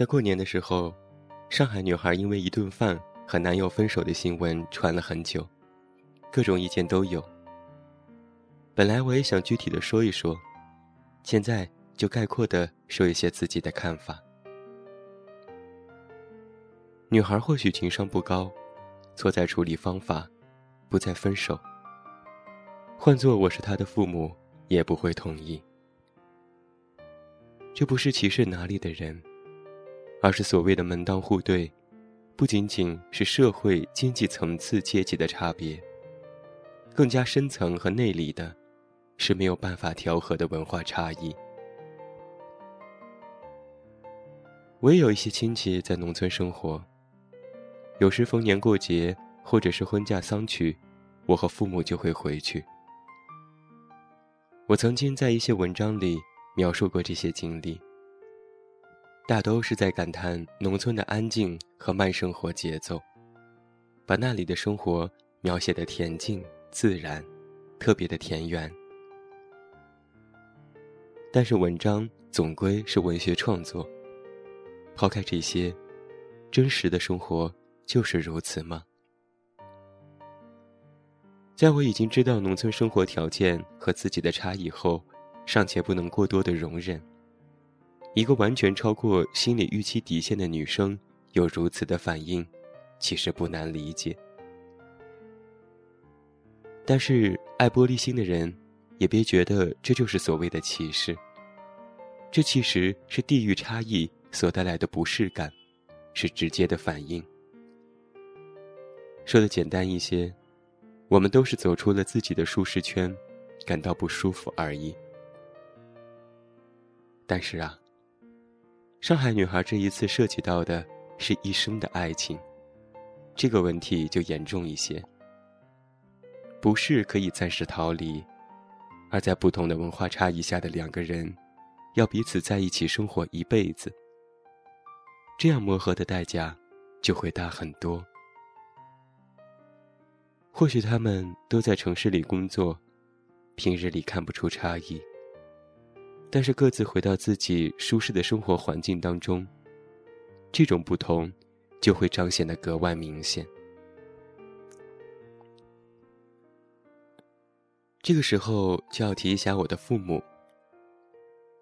在过年的时候，上海女孩因为一顿饭和男友分手的新闻传了很久，各种意见都有。本来我也想具体的说一说，现在就概括的说一些自己的看法。女孩或许情商不高，错在处理方法，不再分手。换做我是她的父母，也不会同意。这不是歧视哪里的人，而是所谓的门当户对，不仅仅是社会经济层次阶级的差别，更加深层和内里的，是没有办法调和的文化差异。我也有一些亲戚在农村生活，有时逢年过节或者是婚嫁丧娶，我和父母就会回去。我曾经在一些文章里。描述过这些经历，大都是在感叹农村的安静和慢生活节奏，把那里的生活描写的恬静自然，特别的田园。但是文章总归是文学创作，抛开这些，真实的生活就是如此吗？在我已经知道农村生活条件和自己的差异后。尚且不能过多的容忍，一个完全超过心理预期底线的女生有如此的反应，其实不难理解。但是爱玻璃心的人，也别觉得这就是所谓的歧视。这其实是地域差异所带来的不适感，是直接的反应。说的简单一些，我们都是走出了自己的舒适圈，感到不舒服而已。但是啊，上海女孩这一次涉及到的是一生的爱情，这个问题就严重一些。不是可以暂时逃离，而在不同的文化差异下的两个人，要彼此在一起生活一辈子。这样磨合的代价就会大很多。或许他们都在城市里工作，平日里看不出差异。但是各自回到自己舒适的生活环境当中，这种不同就会彰显的格外明显。这个时候就要提一下我的父母。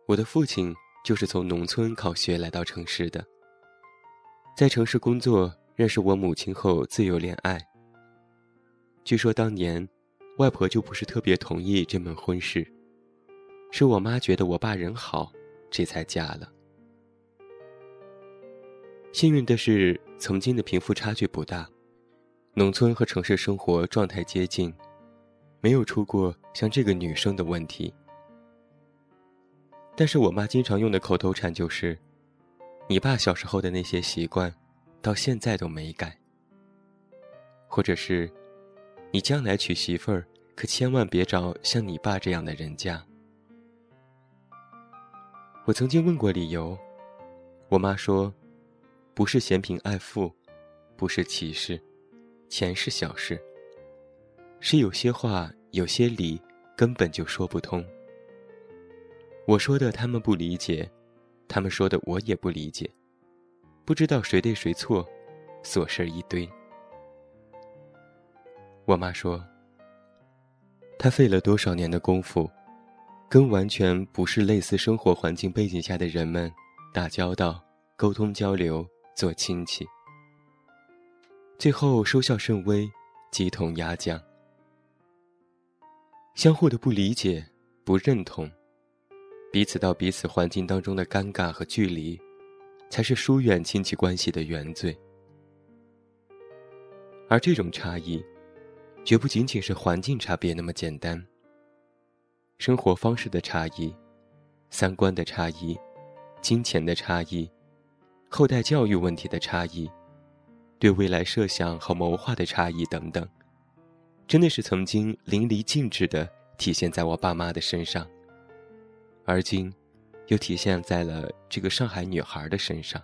我的父亲就是从农村考学来到城市的，在城市工作，认识我母亲后自由恋爱。据说当年，外婆就不是特别同意这门婚事。是我妈觉得我爸人好，这才嫁了。幸运的是，曾经的贫富差距不大，农村和城市生活状态接近，没有出过像这个女生的问题。但是我妈经常用的口头禅就是：“你爸小时候的那些习惯，到现在都没改。”或者是：“你将来娶媳妇儿，可千万别找像你爸这样的人家。”我曾经问过理由，我妈说：“不是嫌贫爱富，不是歧视，钱是小事。是有些话、有些理根本就说不通。我说的他们不理解，他们说的我也不理解，不知道谁对谁错，琐事一堆。”我妈说：“她费了多少年的功夫。”跟完全不是类似生活环境背景下的人们打交道、沟通交流、做亲戚，最后收效甚微，鸡同鸭讲。相互的不理解、不认同，彼此到彼此环境当中的尴尬和距离，才是疏远亲戚关系的原罪。而这种差异，绝不仅仅是环境差别那么简单。生活方式的差异，三观的差异，金钱的差异，后代教育问题的差异，对未来设想和谋划的差异等等，真的是曾经淋漓尽致的体现在我爸妈的身上，而今，又体现在了这个上海女孩的身上。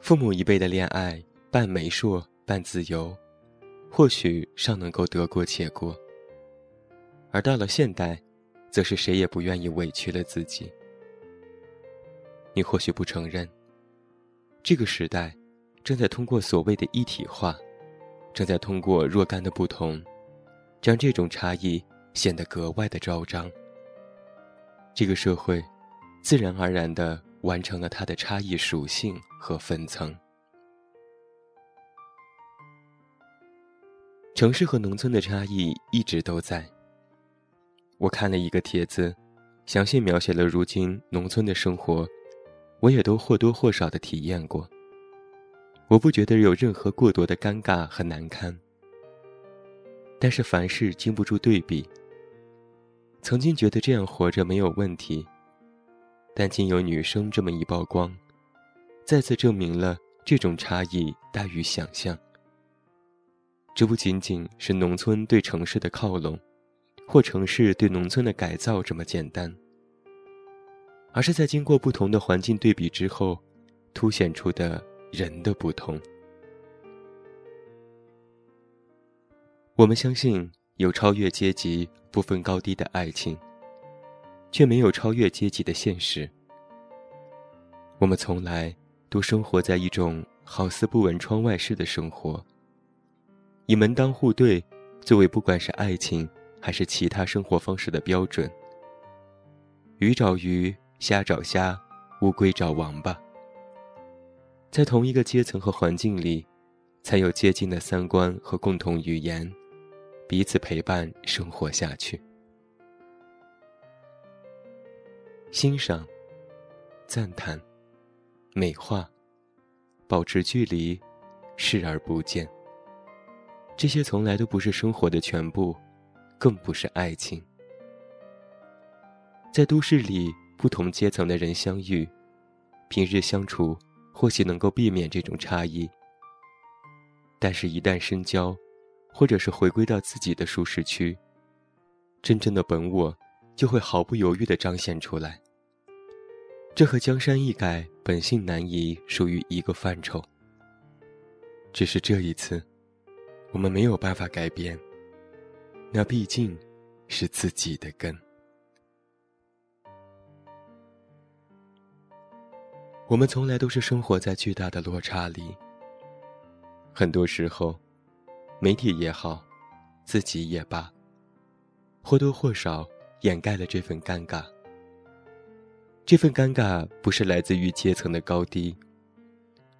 父母一辈的恋爱，半媒妁半自由，或许尚能够得过且过。而到了现代，则是谁也不愿意委屈了自己。你或许不承认。这个时代，正在通过所谓的一体化，正在通过若干的不同，将这种差异显得格外的昭彰。这个社会，自然而然地完成了它的差异属性和分层。城市和农村的差异一直都在。我看了一个帖子，详细描写了如今农村的生活，我也都或多或少的体验过。我不觉得有任何过多的尴尬和难堪。但是凡事经不住对比。曾经觉得这样活着没有问题，但经有女生这么一曝光，再次证明了这种差异大于想象。这不仅仅是农村对城市的靠拢，或城市对农村的改造这么简单，而是在经过不同的环境对比之后，凸显出的人的不同。我们相信有超越阶级、不分高低的爱情，却没有超越阶级的现实。我们从来都生活在一种好似不闻窗外事的生活。以门当户对作为不管是爱情还是其他生活方式的标准。鱼找鱼，虾找虾，乌龟找王八。在同一个阶层和环境里，才有接近的三观和共同语言，彼此陪伴生活下去。欣赏、赞叹、美化、保持距离，视而不见。这些从来都不是生活的全部，更不是爱情。在都市里，不同阶层的人相遇，平日相处或许能够避免这种差异。但是，一旦深交，或者是回归到自己的舒适区，真正的本我就会毫不犹豫地彰显出来。这和江山易改，本性难移属于一个范畴。只是这一次。我们没有办法改变，那毕竟是自己的根。我们从来都是生活在巨大的落差里。很多时候，媒体也好，自己也罢，或多或少掩盖了这份尴尬。这份尴尬不是来自于阶层的高低，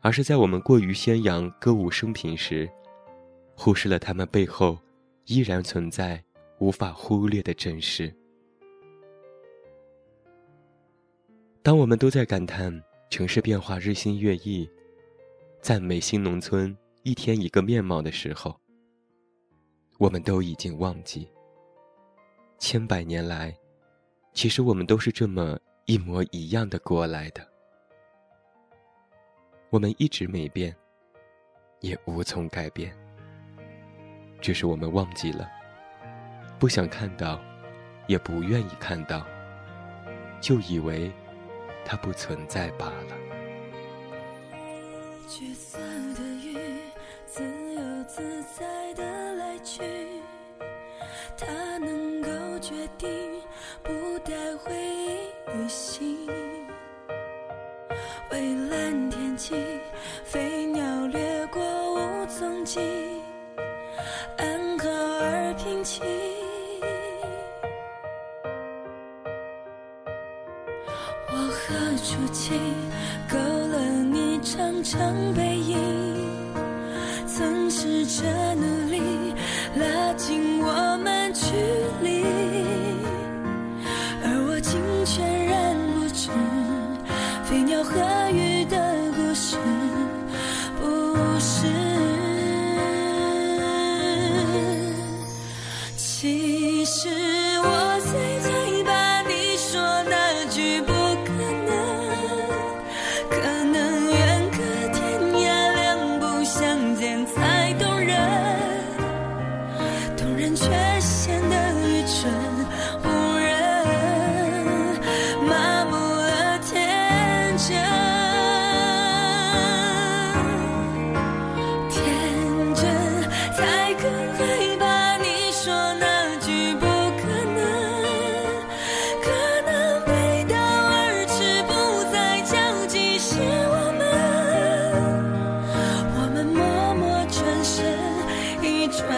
而是在我们过于宣扬歌舞升平时。忽视了他们背后依然存在无法忽略的真实。当我们都在感叹城市变化日新月异，赞美新农村一天一个面貌的时候，我们都已经忘记，千百年来，其实我们都是这么一模一样的过来的。我们一直没变，也无从改变。只是我们忘记了，不想看到，也不愿意看到，就以为它不存在罢了。橘色的雨，自由自在的来去，它能够决定不带回忆与心。何处去勾勒你长长背影？曾试着努力拉近我们距离，而我竟全然不知飞鸟和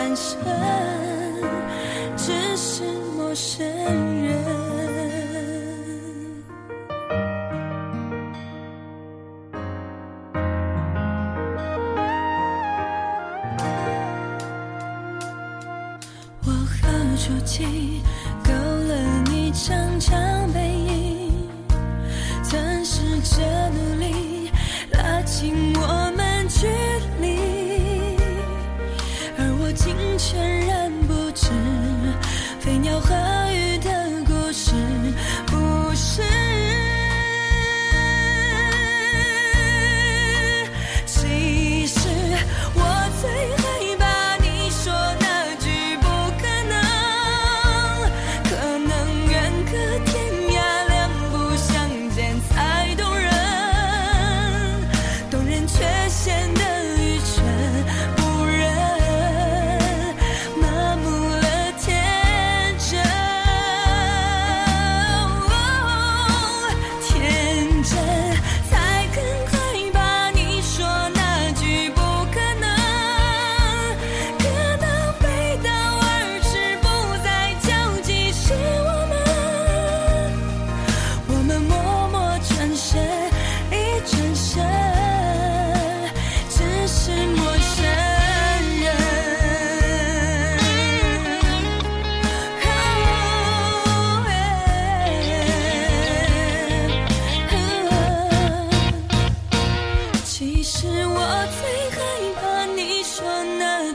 单身只是陌生人。我和出去勾勒你长长背影曾试着努力拉近我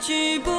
那句不